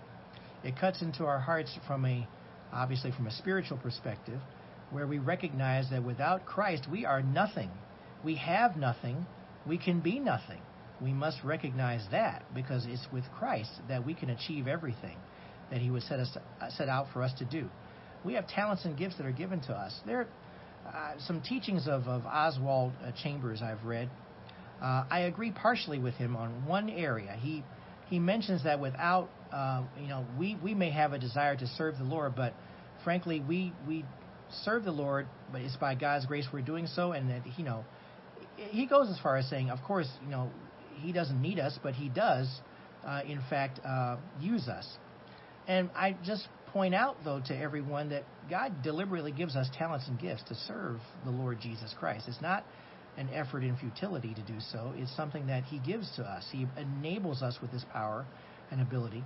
It cuts into our hearts from a, obviously, from a spiritual perspective, where we recognize that without Christ, we are nothing. We have nothing. We can be nothing. We must recognize that because it's with Christ that we can achieve everything that He would set us set out for us to do we have talents and gifts that are given to us. There uh, some teachings of, of Oswald uh, Chambers I've read. Uh, I agree partially with him on one area. He he mentions that without uh, you know we, we may have a desire to serve the Lord, but frankly we we serve the Lord, but it's by God's grace we're doing so, and that you know he goes as far as saying, of course you know he doesn't need us, but he does uh, in fact uh, use us. And I just point out, though, to everyone that God deliberately gives us talents and gifts to serve the Lord Jesus Christ. It's not an effort in futility to do so, it's something that He gives to us. He enables us with His power and ability.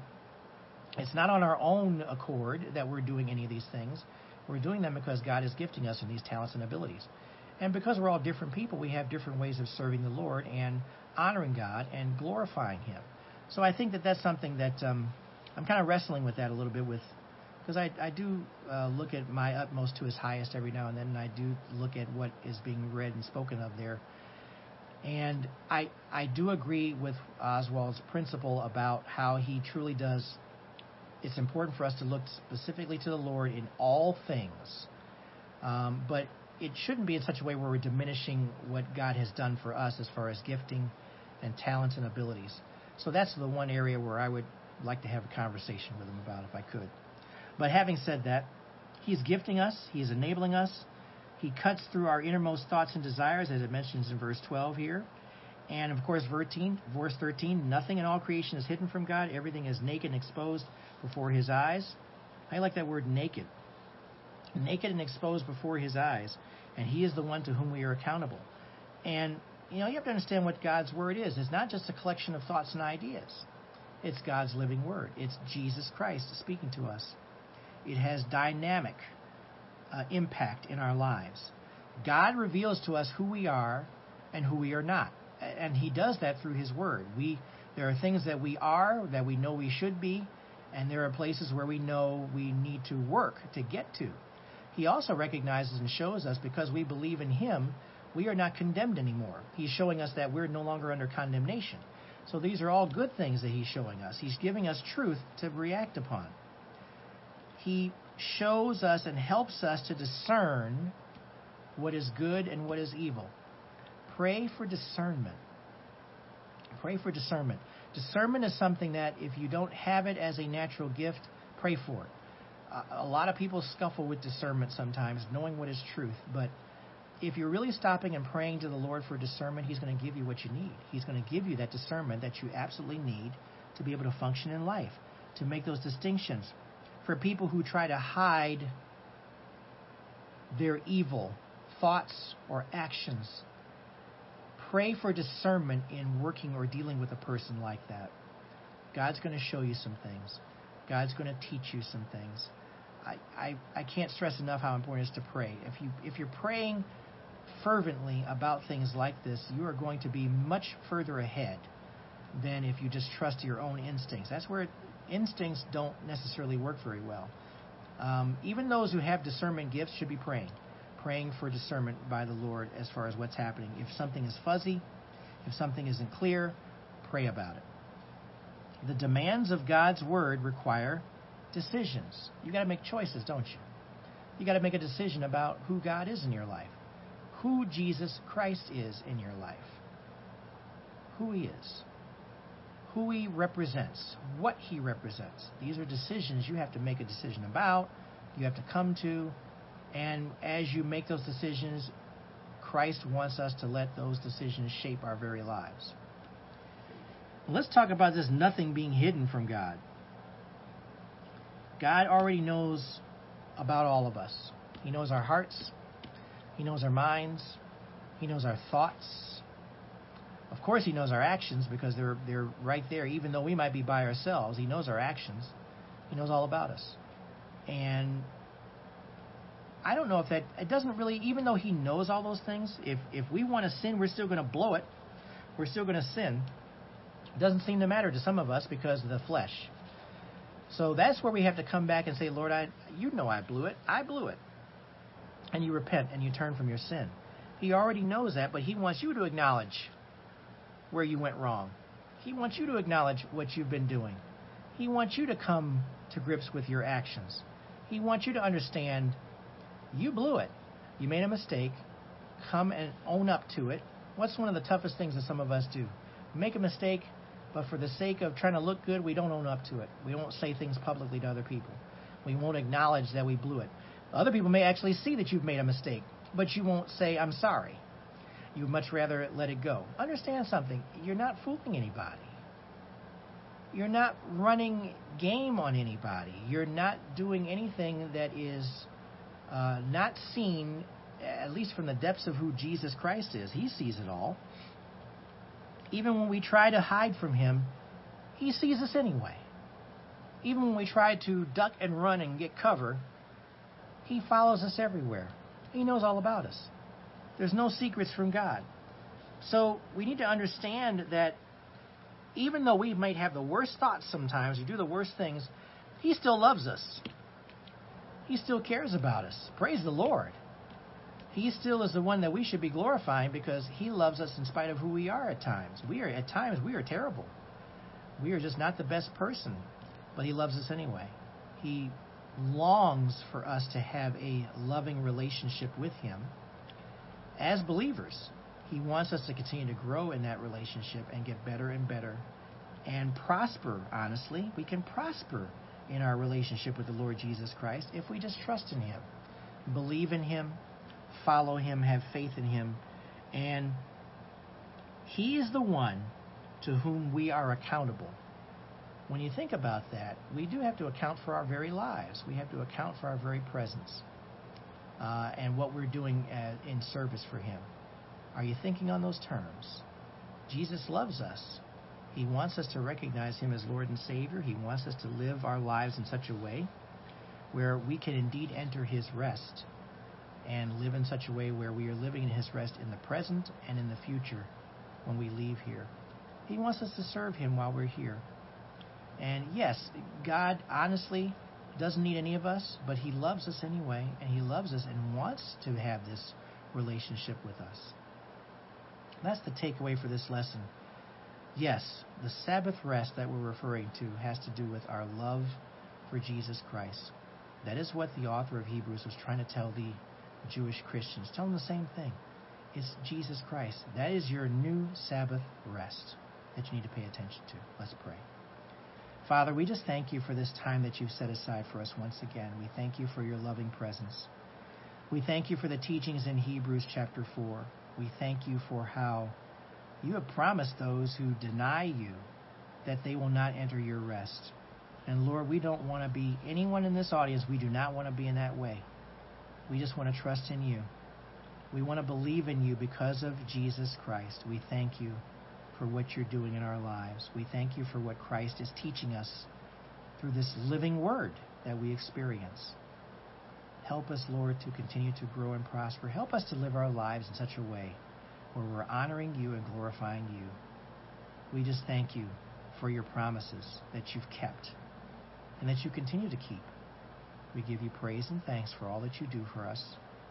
It's not on our own accord that we're doing any of these things. We're doing them because God is gifting us in these talents and abilities. And because we're all different people, we have different ways of serving the Lord and honoring God and glorifying Him. So I think that that's something that um, I'm kind of wrestling with that a little bit with because I, I do uh, look at my utmost to his highest every now and then, and I do look at what is being read and spoken of there. And I I do agree with Oswald's principle about how he truly does. It's important for us to look specifically to the Lord in all things, um, but it shouldn't be in such a way where we're diminishing what God has done for us as far as gifting and talents and abilities. So that's the one area where I would like to have a conversation with him about if I could. But having said that, He's gifting us, He's enabling us. He cuts through our innermost thoughts and desires, as it mentions in verse 12 here. And of course, verse 13, nothing in all creation is hidden from God. Everything is naked and exposed before His eyes. I like that word naked. Naked and exposed before His eyes. And He is the one to whom we are accountable. And, you know, you have to understand what God's Word is. It's not just a collection of thoughts and ideas, it's God's living Word. It's Jesus Christ speaking to us. It has dynamic uh, impact in our lives. God reveals to us who we are and who we are not, and He does that through His Word. We there are things that we are that we know we should be, and there are places where we know we need to work to get to. He also recognizes and shows us because we believe in Him, we are not condemned anymore. He's showing us that we're no longer under condemnation. So these are all good things that He's showing us. He's giving us truth to react upon. He shows us and helps us to discern what is good and what is evil. Pray for discernment. Pray for discernment. Discernment is something that if you don't have it as a natural gift, pray for it. a lot of people scuffle with discernment sometimes, knowing what is truth, but if you're really stopping and praying to the Lord for discernment, He's going to give you what you need. He's going to give you that discernment that you absolutely need to be able to function in life, to make those distinctions for people who try to hide their evil thoughts or actions. Pray for discernment in working or dealing with a person like that. God's going to show you some things. God's going to teach you some things. I, I, I can't stress enough how important it is to pray. If you if you're praying fervently about things like this, you are going to be much further ahead than if you just trust your own instincts. That's where instincts don't necessarily work very well. Um, even those who have discernment gifts should be praying, praying for discernment by the Lord as far as what's happening. If something is fuzzy, if something isn't clear, pray about it. The demands of God's word require decisions. You got to make choices, don't you? You got to make a decision about who God is in your life, who Jesus Christ is in your life. who He is, who He represents, what He represents. These are decisions you have to make a decision about, you have to come to, and as you make those decisions, Christ wants us to let those decisions shape our very lives. Let's talk about this nothing being hidden from God. God already knows about all of us. He knows our hearts, He knows our minds, He knows our thoughts. Of course, He knows our actions because they're, they're right there. Even though we might be by ourselves, He knows our actions. He knows all about us. And I don't know if that, it doesn't really, even though He knows all those things, if, if we want to sin, we're still going to blow it. We're still going to sin. It doesn't seem to matter to some of us because of the flesh. So that's where we have to come back and say, Lord, I, you know I blew it. I blew it. And you repent and you turn from your sin. He already knows that, but He wants you to acknowledge where you went wrong. He wants you to acknowledge what you've been doing. He wants you to come to grips with your actions. He wants you to understand you blew it. You made a mistake. Come and own up to it. What's one of the toughest things that some of us do? Make a mistake, but for the sake of trying to look good, we don't own up to it. We won't say things publicly to other people. We won't acknowledge that we blew it. Other people may actually see that you've made a mistake, but you won't say, I'm sorry. You would much rather let it go. Understand something. You're not fooling anybody. You're not running game on anybody. You're not doing anything that is uh, not seen, at least from the depths of who Jesus Christ is. He sees it all. Even when we try to hide from Him, He sees us anyway. Even when we try to duck and run and get cover, He follows us everywhere. He knows all about us. There's no secrets from God. So we need to understand that even though we might have the worst thoughts sometimes, we do the worst things, He still loves us. He still cares about us. Praise the Lord. He still is the one that we should be glorifying because He loves us in spite of who we are at times. We are at times we are terrible. We are just not the best person, but He loves us anyway. He longs for us to have a loving relationship with Him. As believers, He wants us to continue to grow in that relationship and get better and better and prosper, honestly. We can prosper in our relationship with the Lord Jesus Christ if we just trust in Him, believe in Him, follow Him, have faith in Him, and He is the one to whom we are accountable. When you think about that, we do have to account for our very lives. We have to account for our very presence uh, and what we're doing uh, in service for Him. Are you thinking on those terms? Jesus loves us. He wants us to recognize Him as Lord and Savior. He wants us to live our lives in such a way where we can indeed enter His rest and live in such a way where we are living in His rest in the present and in the future when we leave here. He wants us to serve Him while we're here. And yes, God honestly doesn't need any of us, but He loves us anyway, and He loves us and wants to have this relationship with us. That's the takeaway for this lesson. Yes, the Sabbath rest that we're referring to has to do with our love for Jesus Christ. That is what the author of Hebrews was trying to tell the Jewish Christians. Tell them the same thing. It's Jesus Christ. That is your new Sabbath rest that you need to pay attention to. Let's pray. Father, we just thank you for this time that you've set aside for us once again. We thank you for your loving presence. We thank you for the teachings in Hebrews chapter 4. We thank you for how you have promised those who deny you that they will not enter your rest. And Lord, we don't want to be anyone in this audience, we do not want to be in that way. We just want to trust in you. We want to believe in you because of Jesus Christ. We thank you for what you're doing in our lives. We thank you for what Christ is teaching us through this living word that we experience. Help us, Lord, to continue to grow and prosper. Help us to live our lives in such a way where we're honoring you and glorifying you. We just thank you for your promises that you've kept and that you continue to keep. We give you praise and thanks for all that you do for us.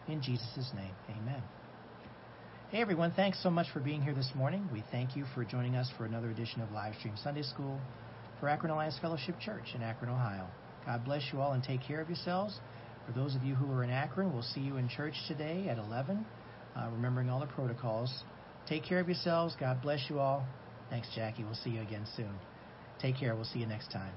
In Jesus' name, amen. Hey everyone, thanks so much for being here this morning. We thank you for joining us for another edition of Livestream Sunday School for Akron Alliance Fellowship Church in Akron, Ohio. God bless you all and take care of yourselves. For those of you who are in Akron, we'll see you in church today at 11, uh, remembering all the protocols. Take care of yourselves. God bless you all. Thanks, Jackie. We'll see you again soon. Take care. We'll see you next time.